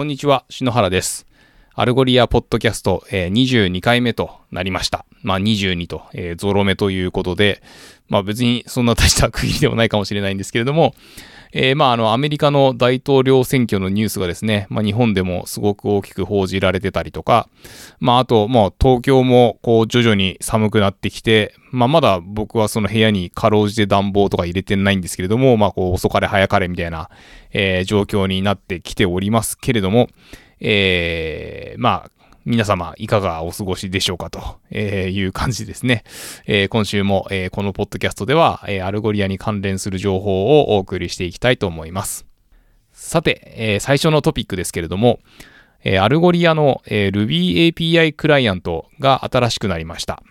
こんにちは、篠原です。 Algolia ポッドキャスト、えー22回目となりました。まあ22と、えーゾロ目ということで、まあ別にそんな大した区切りでもないかもしれないんですけれども、えーまああのアメリカの大統領選挙のニュースがですね、まあ日本でもすごく大きく報じられてたりとか、まああともう東京もこう徐々に寒くなってきて、まあまだ僕はその部屋にかろうじて暖房とか入れてないんですけれども、まあこう遅かれ早かれみたいな、えー状況になってきておりますけれども、えーまあ、皆様いかがお過ごしでしょうかという感じですね。今週も、このポッドキャストでは、 Algolia に関連する情報をお送りしていきたいと思います。さて、最初のトピックですけれども、 Algolia の、え Ruby API クライアントが新しくなりました。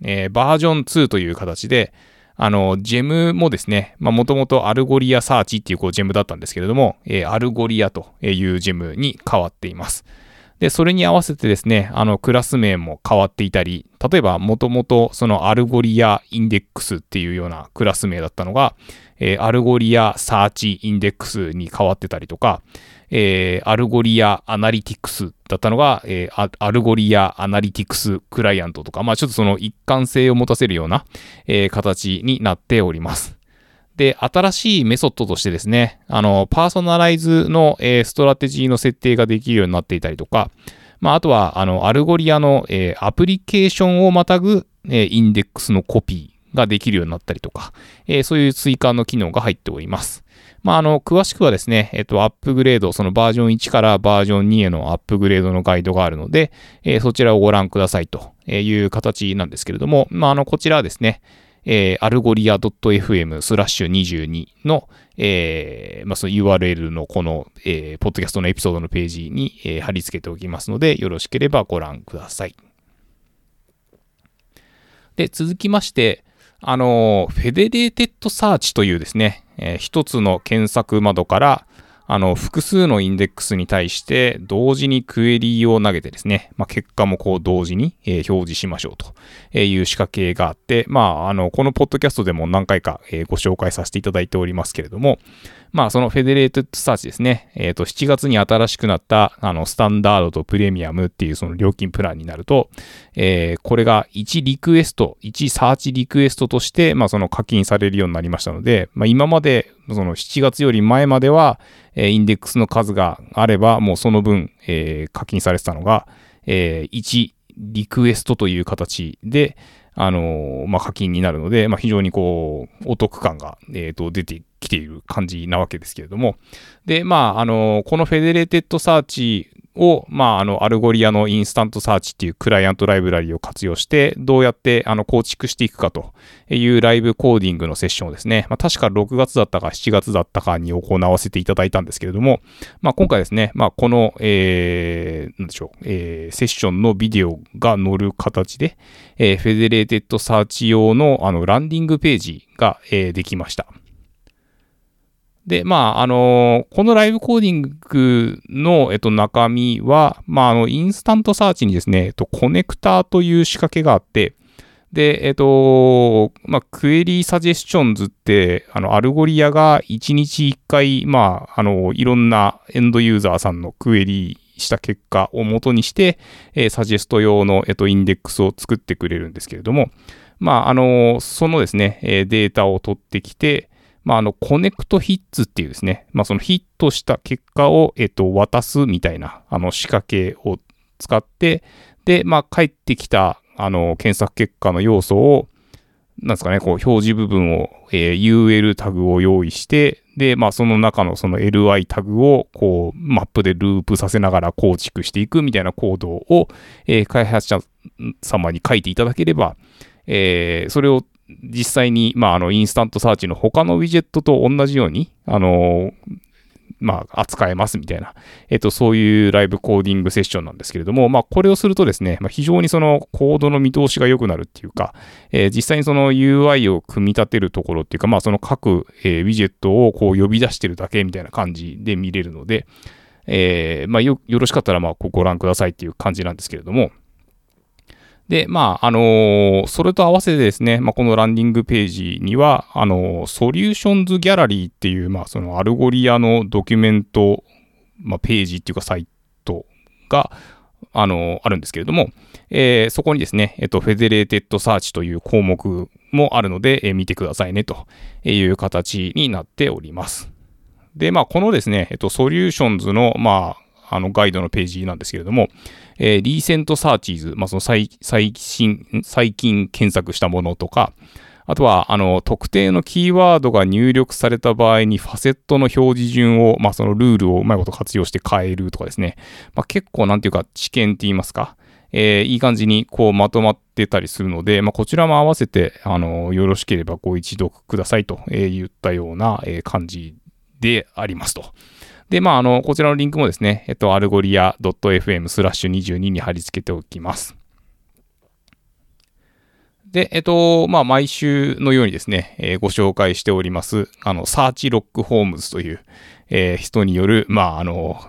バージョン2という形で、あの、 gem もですね、まあ、もともと Algolia Search っていうこう gem だったんですけれども、えー Algolia という gem に変わっています。で、それに合わせてですね、あの、クラス名も変わっていたり、例えば、もともとその Algolia Index っていうようなクラス名だったのが、えー Algolia Search Index に変わってたりとか、えー Algolia Analytics だったのが、えー Algolia Analytics Client とか、まあちょっとその一貫性を持たせるような、えー形になっております。で、新しいメソッドとしてですね、あの、パーソナライズの、えーストラテジーの設定ができるようになっていたりとか、まあ、あとは、あの、 Algolia の、えーアプリケーションをまたぐ、えーインデックスのコピーができるようになったりとか、えーそういう追加の機能が入っております。まあ、あの、詳しくはですね、えっと、アップグレード、そのバージョン1からバージョン2へのアップグレードのガイドがあるので、えーそちらをご覧くださいという形なんですけれども、まあ、あの、こちらはですね、えー、 Algolia .fm スラッシュ22の、えーまあ、その URL のこの、えーポッドキャストのエピソードのページに、えー貼り付けておきますので、よろしければご覧ください。で、続きまして、あの、 Federated Search というですね、えー一つの検索窓から、あの、複数のインデックスに対して同時にクエリーを投げてですね、まあ、結果もこう同時に、えー表示しましょうという仕掛けがあって、まあ、あの、このポッドキャストでも何回か、えーご紹介させていただいておりますけれども、まあ、その Federated Search ですね、えっ、と、7月に新しくなった、あの、スタンダードとプレミアムっていうその料金プランになると、えーこれが1リクエスト、1サーチリクエストとして、まあ、その課金されるようになりましたので、まあ、今まで、その7月より前までは、えインデックスの数があれば、もうその分、え課金されてたのが、え1リクエストという形で、あのまあ、課金になるので、まあ、非常にこう、お得感が、えーと出てきている感じなわけですけれども。で、まあ、あのこの Federated Search を、まあ、あの、 Algolia の InstantSearch っていうクライアントライブラリを活用して、どうやって、あの、構築していくかというライブコーディングのセッションをですね、まあ、確か6月だったか7月だったかに行わせていただいたんですけれども、まあ、今回ですね、まあ、この、えー、なんでしょう、えーセッションのビデオが載る形で、えー Federated Search 用の、あの、ランディングページが、えーできました。で、まあ、あのこのライブコーディングの、えっと、中身は、まあ、あの、 InstantSearch にですね、えっと、コネクターという仕掛けがあって、で、えっと、まあ、 Query Suggestions って、あの、 Algolia が1日1回、まあ、あの、いろんなエンドユーザーさんのクエリーした結果を元にして、えーサジェスト用の、えっと、インデックスを作ってくれるんですけれども、まあ、あの、そのですね、えーデータを取ってきて、まあ、あの、 connectHits っていうですね、まあ、そのヒットした結果を、えっと、渡すみたいな、あの、仕掛けを使って、で、まあ、返ってきた、あの、検索結果の要素を、なんですかね、こう、表示部分を、えー UL タグを用意して、で、まあ、その中のその LI タグを、こう、マップでループさせながら構築していくみたいなコードを、えー開発者様に書いていただければ、えーそれを実際に、まあ、あの、 InstantSearch の他のウィジェットと同じように、あのまあ、扱えますみたいな、えっと、そういうライブコーディングセッションなんですけれども、まあ、これをするとですね、まあ、非常にそのコードの見通しが良くなるっていうか、えー実際にその UI を組み立てるところっていうか、まあ、その各、えーウィジェットをこう呼び出してるだけみたいな感じで見れるので、えーまあ、よよろしかったらまあごご覧くださいっていう感じなんですけれども、で、まあ、あのーそれと合わせてですね、まあ、このランディングページには、あのー Solutions Gallery っていう、まあ、その Algolia のドキュメントまあ、ページっていうかサイトが、あの、あるんですけれども、えー、そこにですね、えっと、 Federated Search という項目もあるので、えー、見てくださいねという形になっております。で、まあ、このですね、えっと、 Solutions の、まあ、あの、ガイドのページなんですけれども、えー、 Recent Searches、まあ、その最最新、最近検索したものとか、あとは、あの、特定のキーワードが入力された場合にファセットの表示順を、まあ、そのルールをうまいこと活用して変えるとかですね。まあ、結構、なんていうか、知見って言いますか？えー、いい感じにこうまとまってたりするので、まあ、こちらも合わせて、あの、よろしければご一読くださいと言ったような感じでありますと。で、まあ、あの、こちらのリンクもですね、えっと、 Algolia .fm スラッシュ22に貼り付けておきます。で、えっと、まあ、毎週のようにですね、えー、ご紹介しております、あの、 Searchlock Holmes という、えー、人による、まあ、あの、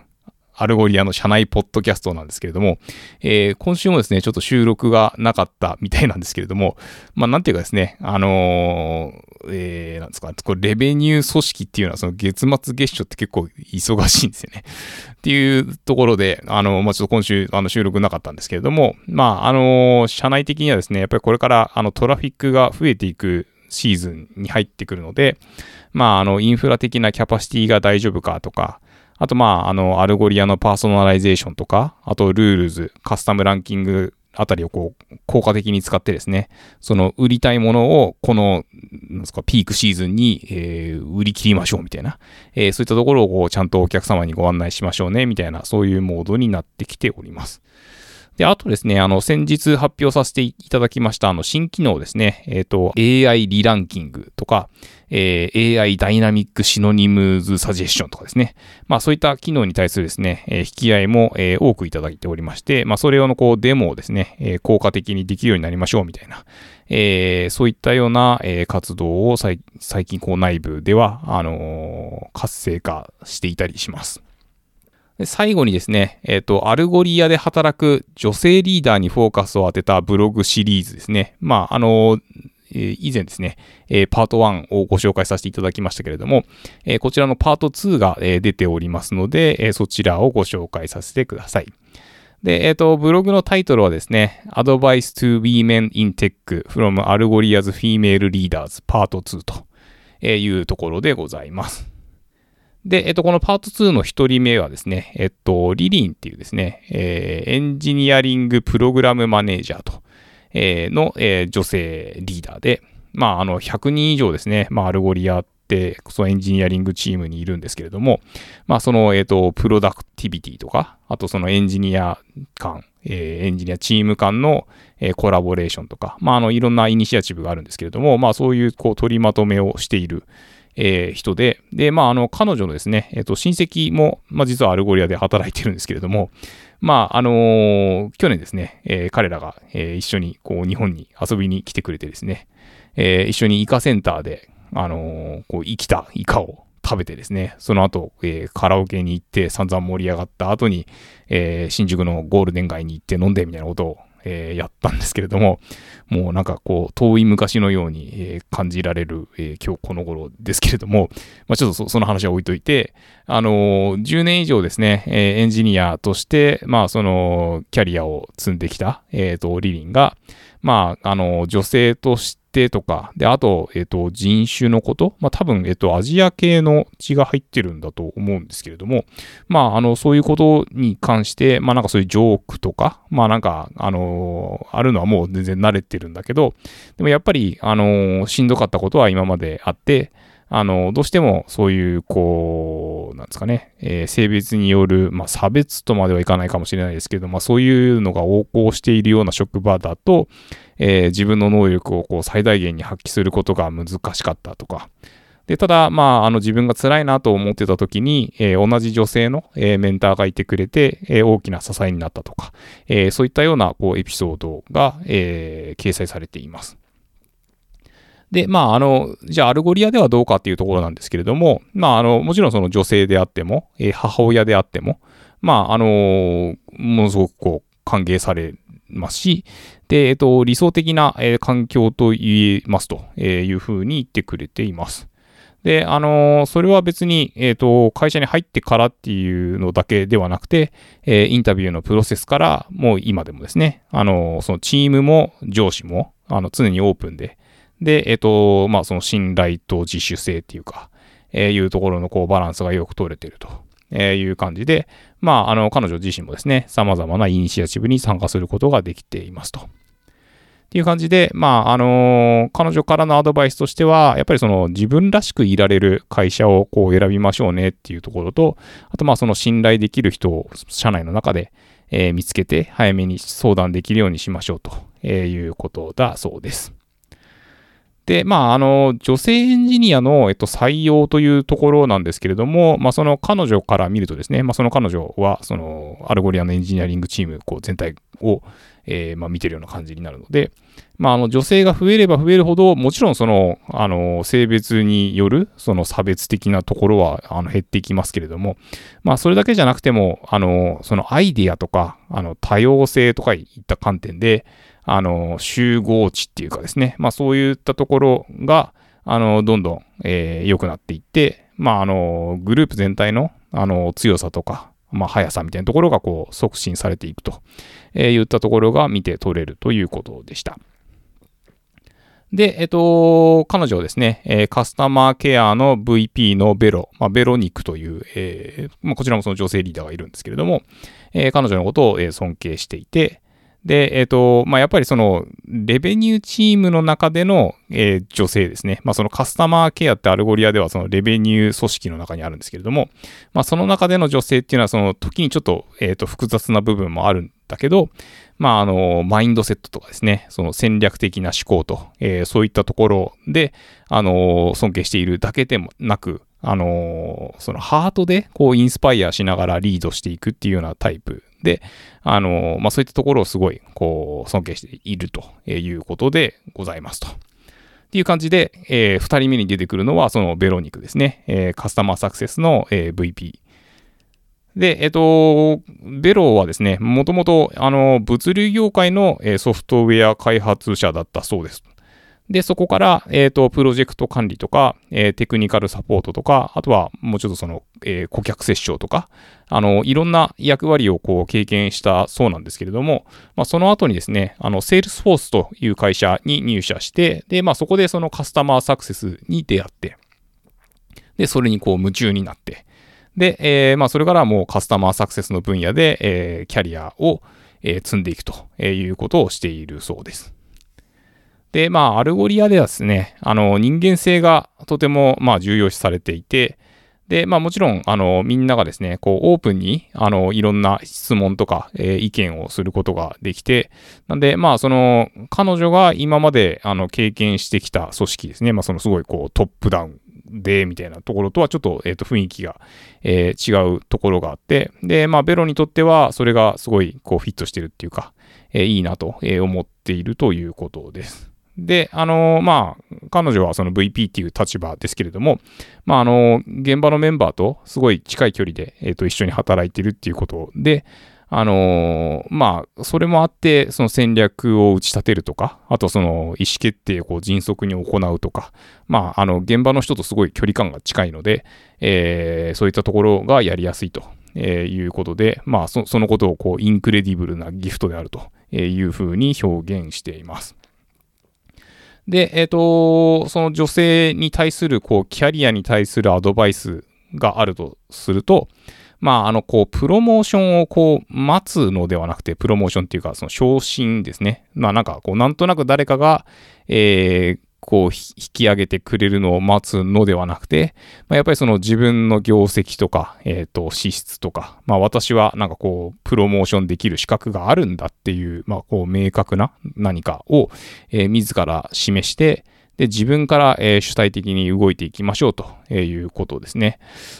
Algolia の社内ポッドキャストなんですけれども、えー、今週もですね、ちょっと収録がなかったみたいなんですけれども、まあ、なんていうかですね、あのー、えー、なんですか、これ revenue 組織っていうのは、その月末月初って結構忙しいんですよね。っていうところで、あの、まあ、ちょっと今週、あの、収録なかったんですけれども、まあ、あの、社内的にはですね、やっぱりこれから、あの、トラフィックが増えていくシーズンに入ってくるので、まあ、あの、インフラ的なキャパシティが大丈夫かとか、あと、まあ、あの、 Algolia のパーソナライゼーションとか、あと、 Rules、カスタムランキングあたりをこう、効果的に使ってですね、その売りたいものを、この、なんですか、ピークシーズンに、えー、売り切りましょうみたいな、えー、そういったところをこう、ちゃんとお客様にご案内しましょうね、みたいな、そういうモードになってきております。で、あとですね、あの、先日発表させていただきました、あの、新機能ですね、えっ、ー、と、AI リランキングとか、えー、AI ダイナミックシノニムズサジェッションとかですね。まあそういった機能に対するですね、えー、引き合いも、えー、多くいただいておりまして、まあそれ用のこうデモをですね、えー、効果的にできるようになりましょうみたいな、えー、そういったような、えー、活動を最近こう内部では、あのー、活性化していたりします。最後にですね、えっ、ー、と、 Algolia で働く女性リーダーにフォーカスを当てたブログシリーズですね。まあ、あの、え以前ですね、パート1をご紹介させていただきましたけれども、こちらのパート2が、出ておりますので、そちらをご紹介させてください。で、えっ、ー、と、ブログのタイトルはですね、Advice to Women in Tech from Algolia's Female Leaders Part 2というところでございます。で、えっ、と、このパート2の一人目はですね、えっと、リリンっていうですね、えー、エンジニアリングプログラムマネージャーとえの、え女性リーダーで、まあ、あの、100人以上ですね、まあ、 Algolia って、そのエンジニアリングチームにいるんですけれども、まあ、その、えっ、と、プロダクティビティとか、あとそのエンジニア間、え、エンジニアチーム間の、え、コラボレーションとか、まあ、あの、いろんなイニシアチブがあるんですけれども、まあ、そういう、こう、取りまとめをしている、えー、人で、で、まあ、あの、彼女のですね、えっ、と、親戚も、まあ、実は Algolia で働いてるんですけれども、まあ、あのー、去年ですね、えー、彼らが、えー、一緒にこう日本に遊びに来てくれてですね、え一緒にイカセンターで、あのこう生きたイカを食べてですね、その後、えカラオケに行って散々盛り上がった後に、え新宿のゴールデン街に行って飲んでみたいなことをえー、やったんですけれども、もうなんかこう、遠い昔のように、えー、感じられる、えー、今日この頃ですけれども、まあ、ちょっとその話は置いといて、あの10年以上ですね、えエンジニアとして、まあ、その、キャリアを積んできた、えっ、と、リリンが、まあ、あの女性として、定とか、で、あと、えっ、ー、と、人種のこと、まあ多分、えっ、ー、と、アジア系の血が入ってるんだと思うんですけれども、まあ、あの、そういうことに関して、まあなんかそういうジョークとか、まあなんか、あのー、あるのはもう全然慣れてるんだけど、でもやっぱり、あのしんどかったことは今まであって、あの、どうしてもそういう、こう、ですかね、えー、性別による、まあ、差別とまではいかないかもしれないですけど、まあ、そういうのが横行しているような職場だと、えー、自分の能力をこう最大限に発揮することが難しかったとか、で、ただ、まあ、あの、自分が辛いなと思ってた時に、えー、同じ女性の、えー、メンターがいてくれて、えー、大きな支えになったとか、えそういったような、こう、エピソードが、え掲載されています。で、まあ、あの、じゃあ、 Algolia ではどうかっていうところなんですけれども、まあ、あの、もちろんその女性であっても、えー、母親であっても、まあ、あのー、ものすごくこう、歓迎されますし、で、えっ、ー、と、理想的な、えー、環境と言えますというふうに言ってくれています。で、あの、それは別に、えっ、と、会社に入ってからっていうのだけではなくて、えー、インタビューのプロセスから、もう今でもですね、あのそのチームも上司も、あの、常にオープンで、で、えっ、と、まあ、その信頼と自主性っていうか、えいうところのこうバランスがよく取れてると。えいう感じで、まあ、あの、彼女自身もですね、様々なイニシアチブに参加することができていますと。っていう感じで、まあ、あのー、彼女からのアドバイスとしては、やっぱりその自分らしくいられる会社をこう選びましょうねっていうところと、あとまあその信頼できる人を社内の中で、えー、見つけて早めに相談できるようにしましょうということだそうです。で、まあ、あの、女性エンジニアの、えっと、採用というところなんですけれども、まあ、その彼女から見るとですね、まあ、その彼女は、その、 Algolia のエンジニアリングチーム、こう、全体を、えー、まあ、見てるような感じになるので、まあ、あの、女性が増えれば増えるほど、もちろん、その、あの、性別による、その差別的なところは、あの、減っていきますけれども、まあ、それだけじゃなくても、あの、そのアイディアとか、あの、多様性とかいった観点で、あの、集合値っていうかですね、まあそういったところが、あの、どんどん、えー、良くなっていって、まああの、グループ全体の、あの、強さとか、まあ速さみたいなところがこう促進されていくと、えー、いったところが見て取れるということでした。で、えっと、彼女はですね、えー、カスタマーケアの VP のベロ、まあ、ベロニックという、えーまあ、こちらもその女性リーダーがいるんですけれども、えー、彼女のことを、え、尊敬していて、で、えっ、ー、と、まあ、やっぱりその、 revenue チームの中での、えー、女性ですね。まあ、そのカスタマーケアって Algolia ではその revenue 組織の中にあるんですけれども、まあ、その中での女性っていうのはその時にちょっと、えっ、ー、と、複雑な部分もあるんだけど、まあ、あの、マインドセットとかですね、その戦略的な思考と、えー、そういったところで、あの、尊敬しているだけでもなく、あのそのハートでこうインスパイアしながらリードしていくっていうようなタイプで、あの、まあ、そういったところをすごい、こう、尊敬しているということでございますと。っていう感じで、えー、2人目に出てくるのは、そのベロニクですね。えー、カスタマーサクセスの、えー、VP。で、えっ、と、ベロはですね、もともと、あの、物流業界の、えソフトウェア開発者だったそうです。で、そこから、えっ、ー、と、プロジェクト管理とか、えー、テクニカルサポートとか、あとはもうちょっとその、えー、顧客接触とか、あの、いろんな役割をこう経験したそうなんですけれども、まあ、その後にですね、あの、セールスフォースという会社に入社して、で、まあ、そこでそのカスタマーサクセスに出会って、で、それにこう夢中になって、で、えー、まあ、それからもうカスタマーサクセスの分野で、えー、キャリアを、えー、積んでいくということをしているそうです。で、まあ、アルゴリアではですね、あの、人間性がとても、まあ、重要視されていて、で、まあもちろん、あの、みんながですね、こう、オープンに、あの、いろんな質問とか、えー、意見をすることができて、なんで、まあ、その、彼女が今まで、あの、経験してきた組織ですね、まあ、そのすごい、こう、トップダウンで、みたいなところとはちょっと、えっ、ー、と、雰囲気が、えー、違うところがあって、で、まあ、ベロにとっては、それがすごい、こう、フィットしてるっていうか、えー、いいなと思っているということです。で、あのー、まあ、彼女はその VP っていう立場ですけれども、まあ、あのー、現場のメンバーとすごい近い距離で、えっ、ー、と、一緒に働いてるっていうことで、あのまあ、それもあって、その戦略を打ち立てるとか、あとその意思決定をこう迅速に行うとか、まあ、あの、現場の人とすごい距離感が近いので、えそういったところがやりやすいとえいうことで、まあそ、そのことをこう、 incredible なギフトであるというふうに表現しています。で、えっ、ー、と、その女性に対する、こう、キャリアに対するアドバイスがあるとすると、まあ、あの、こう、プロモーションをこう、待つのではなくて、プロモーションっていうか、その昇進ですね。まあ、なんか、こう、なんとなく誰かが、えー、こう引き上げてくれるのを待つのではなくて、まあ、やっぱりその自分の業績とか、えっ、ー、と、資質とか、まあ私はなんかこう、プロモーションできる資格があるんだっていう、まあこう、明確な何かを、えー、自ら示して、で、自分から、えー、主体的に動いていきましょうということですね。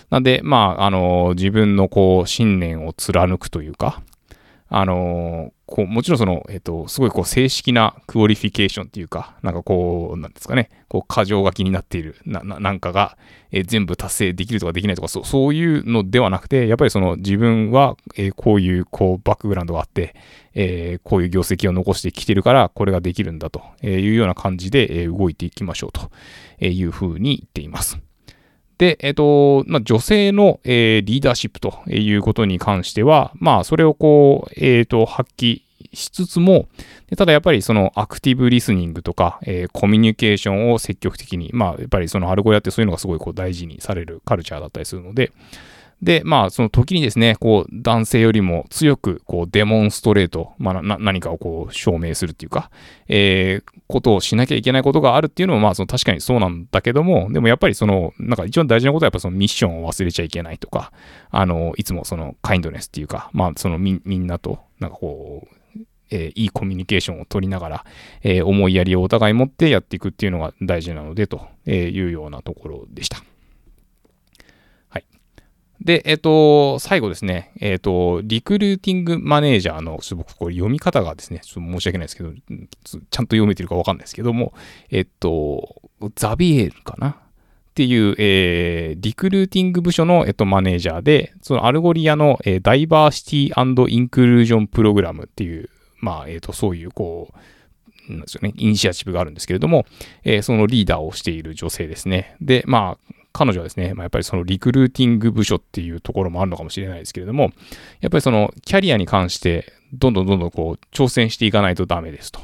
なんで、まあ、あの自分のこう、信念を貫くというか、あのこう、もちろんその、えっ、と、すごいこう正式な qualification っていうか、なんかこう、なんですかね、こう、箇条書きになっている、な、ななんかが、えー、全部達成できるとかできないとか、そうそういうのではなくて、やっぱりその自分は、えー、こういう、こう、バックグラウンドがあって、えー、こういう業績を残してきてるから、これができるんだというような感じで、え動いていきましょうというふうに言っています。で、えっ、と、ま、女性の、えー、リーダーシップということに関しては、まあ、それをこう、えっ、と、発揮しつつも、ただやっぱりそのアクティブリスニングとか、えー、コミュニケーションを積極的に、まあ、やっぱりそのアルゴヤってそういうのがすごいこう大事にされるカルチャーだったりするので、で、まあ、その時にですね、こう、男性よりも強く、こう、デモンストレート、まあ、何かをこう、証明するっていうか、えー、ことをしなきゃいけないことがあるっていうのも、まあ、その確かにそうなんだけども、でもやっぱりその、なんか一番大事なことはやっぱそのミッションを忘れちゃいけないとか、あの、いつもその、カインドネスっていうか、まあ、そのみ、みんなと、なんかこう、えー、いいコミュニケーションを取りながら、えー、思いやりをお互い持ってやっていくっていうのが大事なので、というようなところでした。で、えっ、と、最後ですね、えっ、と、リクルーティングマネージャーの、ちょっと僕、これ読み方がですね、ちょっと申し訳ないですけど、ちゃんと読めてるかわかんないですけども、えっ、と、ザビエルかな？っていう、えー、リクルーティング部署の、えっと、マネージャーで、そのアルゴリアの、えー、ダイバーシティインクルージョンプログラムっていう、まあ、えっ、と、そういう、こう、なんですよね、イニシアチブがあるんですけれども、えー、そのリーダーをしている女性ですね。で、まあ、彼女はですね、まあ、やっぱりそのリクルーティング部署っていうところもあるのかもしれないですけれども、やっぱりそのキャリアに関してどんどんどんどんこう挑戦していかないとダメですと。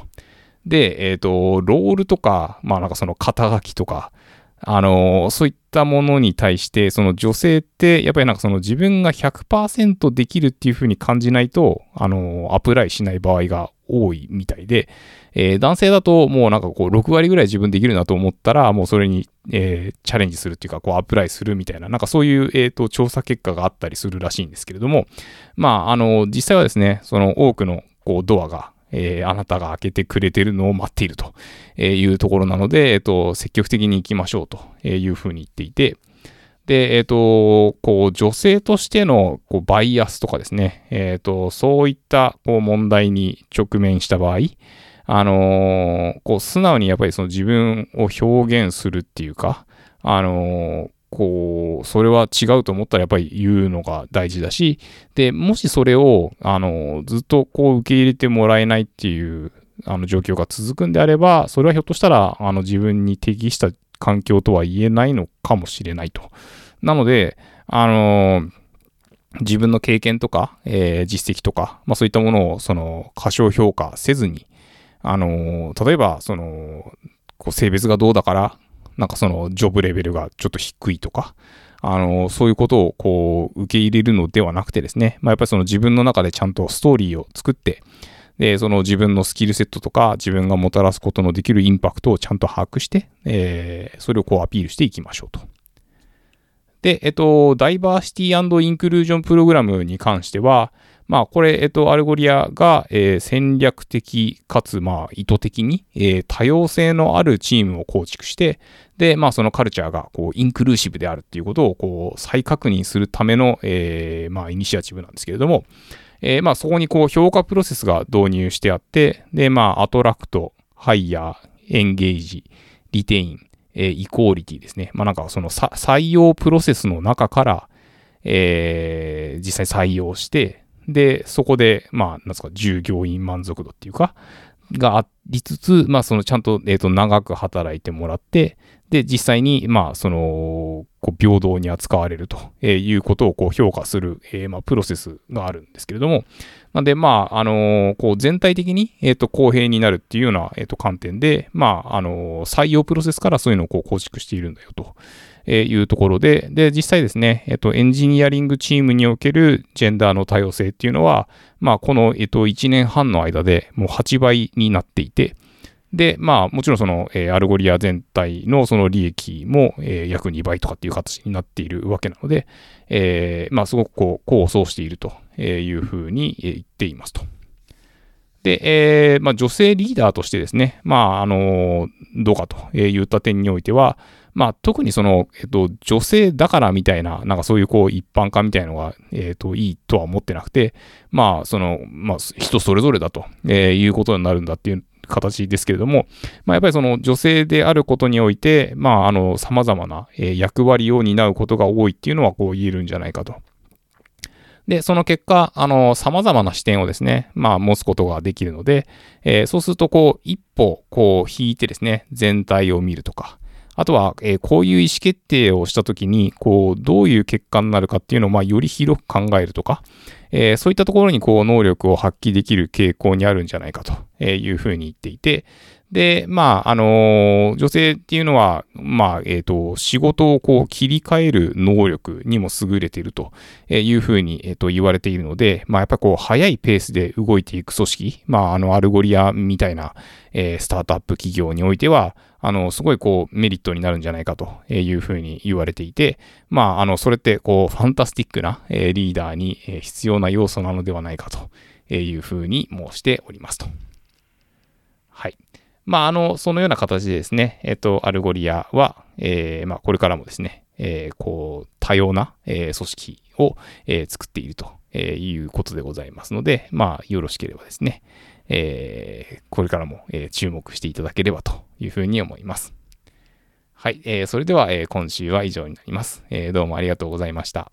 で、えっ、ー、と、ロールとか、まあなんかその肩書きとか、あのそういったものに対して、その女性って、やっぱりなんかその自分が100%できるっていうふうに感じないと、あのアプライしない場合が多いみたいで、えー、男性だともうなんかこう6割ぐらい自分できるなと思ったら、もうそれに、えー、チャレンジするっていうか、こうアプライするみたいな、なんかそういう、えーと、調査結果があったりするらしいんですけれども、まあ、あの、実際はですね、その多くのこうドアが、えー、あなたが開けてくれてるのを待っているというところなので、えっ、ー、と、積極的に行きましょうというふうに言っていて、で、えっ、ー、と、こう、女性としてのこうバイアスとかですね、えっ、と、そういったこう問題に直面した場合、あのー、こう、素直にやっぱりその自分を表現するっていうか、あの、こう、それは違うと思ったらやっぱり言うのが大事だし、で、もしそれを、あの、ずっとこう受け入れてもらえないっていう、あの状況が続くんであれば、それはひょっとしたら、あの自分に適した環境とは言えないのかもしれないと。なので、あの自分の経験とか、えー、実績とか、まあそういったものを、その、過小評価せずに、あの例えば、その、こう性別がどうだから、なんかその、ジョブレベルがちょっと低いとか、あのそういうことをこう、受け入れるのではなくてですね、まあやっぱりその自分の中でちゃんとストーリーを作って、で、その自分のスキルセットとか、自分がもたらすことのできるインパクトをちゃんと把握して、えー、それをこうアピールしていきましょうと。で、えっと、ダイバーシティインクルージョンプログラムに関しては、まあ、これ、えっと、アルゴリアが、えー、戦略的かつ、まあ、意図的に、えー、多様性のあるチームを構築して、で、まあ、そのカルチャーが、こう、インクルーシブであるっていうことを、こう、再確認するための、えー、まあ、イニシアチブなんですけれども、えー、まあ、そこに、こう、評価プロセスが導入してあって、で、まあ、 attract、hire、engage、retain、えー、 equality ですね。まあ、なんか、その、採用プロセスの中から、えー、実際採用して、で、そこで、まあ、なんですか、従業員満足度っていうか、がありつつ、まあ、そのちゃんと、え、ー、と、長く働いてもらって、で、実際に、まあ、その、こう平等に扱われるということをこう評価する、えー、まあ、プロセスがあるんですけれども、なんで、まあ、あの、こう全体的に、え、ー、と、公平になるっていうような、えっ、と、観点で、まあ、あの採用プロセスからそういうのをこう構築しているんだよと。いうところで、で、実際ですね、えっと、エンジニアリングチームにおけるジェンダーの多様性っていうのは、まあ、この、えっと、1年半の間でもう8倍になっていて、で、まあ、もちろんその、えー、アルゴリア全体のその利益も、えー、約2倍とかっていう形になっているわけなので、えー、まあ、すごくこう、功を奏しているというふうに言っていますと。で、えー、まあ、女性リーダーとしてですね、まあ、あのどうかと言った点においては、まあ、特にその、えっと、女性だからみたいな、なんかそういうこう一般化みたいのが、えっと、いいとは思ってなくて、まあ、その、まあ、人それぞれだと、えー、いうことになるんだっていう形ですけれども、まあ、やっぱりその女性であることにおいて、まあ、あの、様々な役割を担うことが多いっていうのはこう言えるんじゃないかと。で、その結果、あの、様々な視点をですね、まあ、持つことができるので、えー、そうすると、こう、一歩、こう、引いてですね、全体を見るとか、あとは、えー、こういう意思決定をしたときに、こう、どういう結果になるかっていうのを、まあ、より広く考えるとか、えー、そういったところに、こう、能力を発揮できる傾向にあるんじゃないかというふうに言っていて、で、まあ、あの、女性っていうのは、まあ、えっ、ー、と、仕事をこう切り替える能力にも優れているというふうに、えっ、ー、と、言われているので、まあ、やっぱこう、早いペースで動いていく組織、まあ、あの、アルゴリアみたいな、えー、スタートアップ企業においては、あの、すごいこう、メリットになるんじゃないかというふうに言われていて、まあ、あの、それってこう、ファンタスティックな、えリーダーに必要な要素なのではないかというふうに申しておりますと。はい。まあ、あの、そのような形でですね、えっ、と、アルゴリアは、えー、まあ、これからもですね、えー、こう、多様な、えー、組織を、えー、作っているとえいうことでございますので、まあ、よろしければですね、えー、これからも、えー、注目していただければというふうに思います。はい、えー、それでは、えー、今週は以上になります、えー。どうもありがとうございました。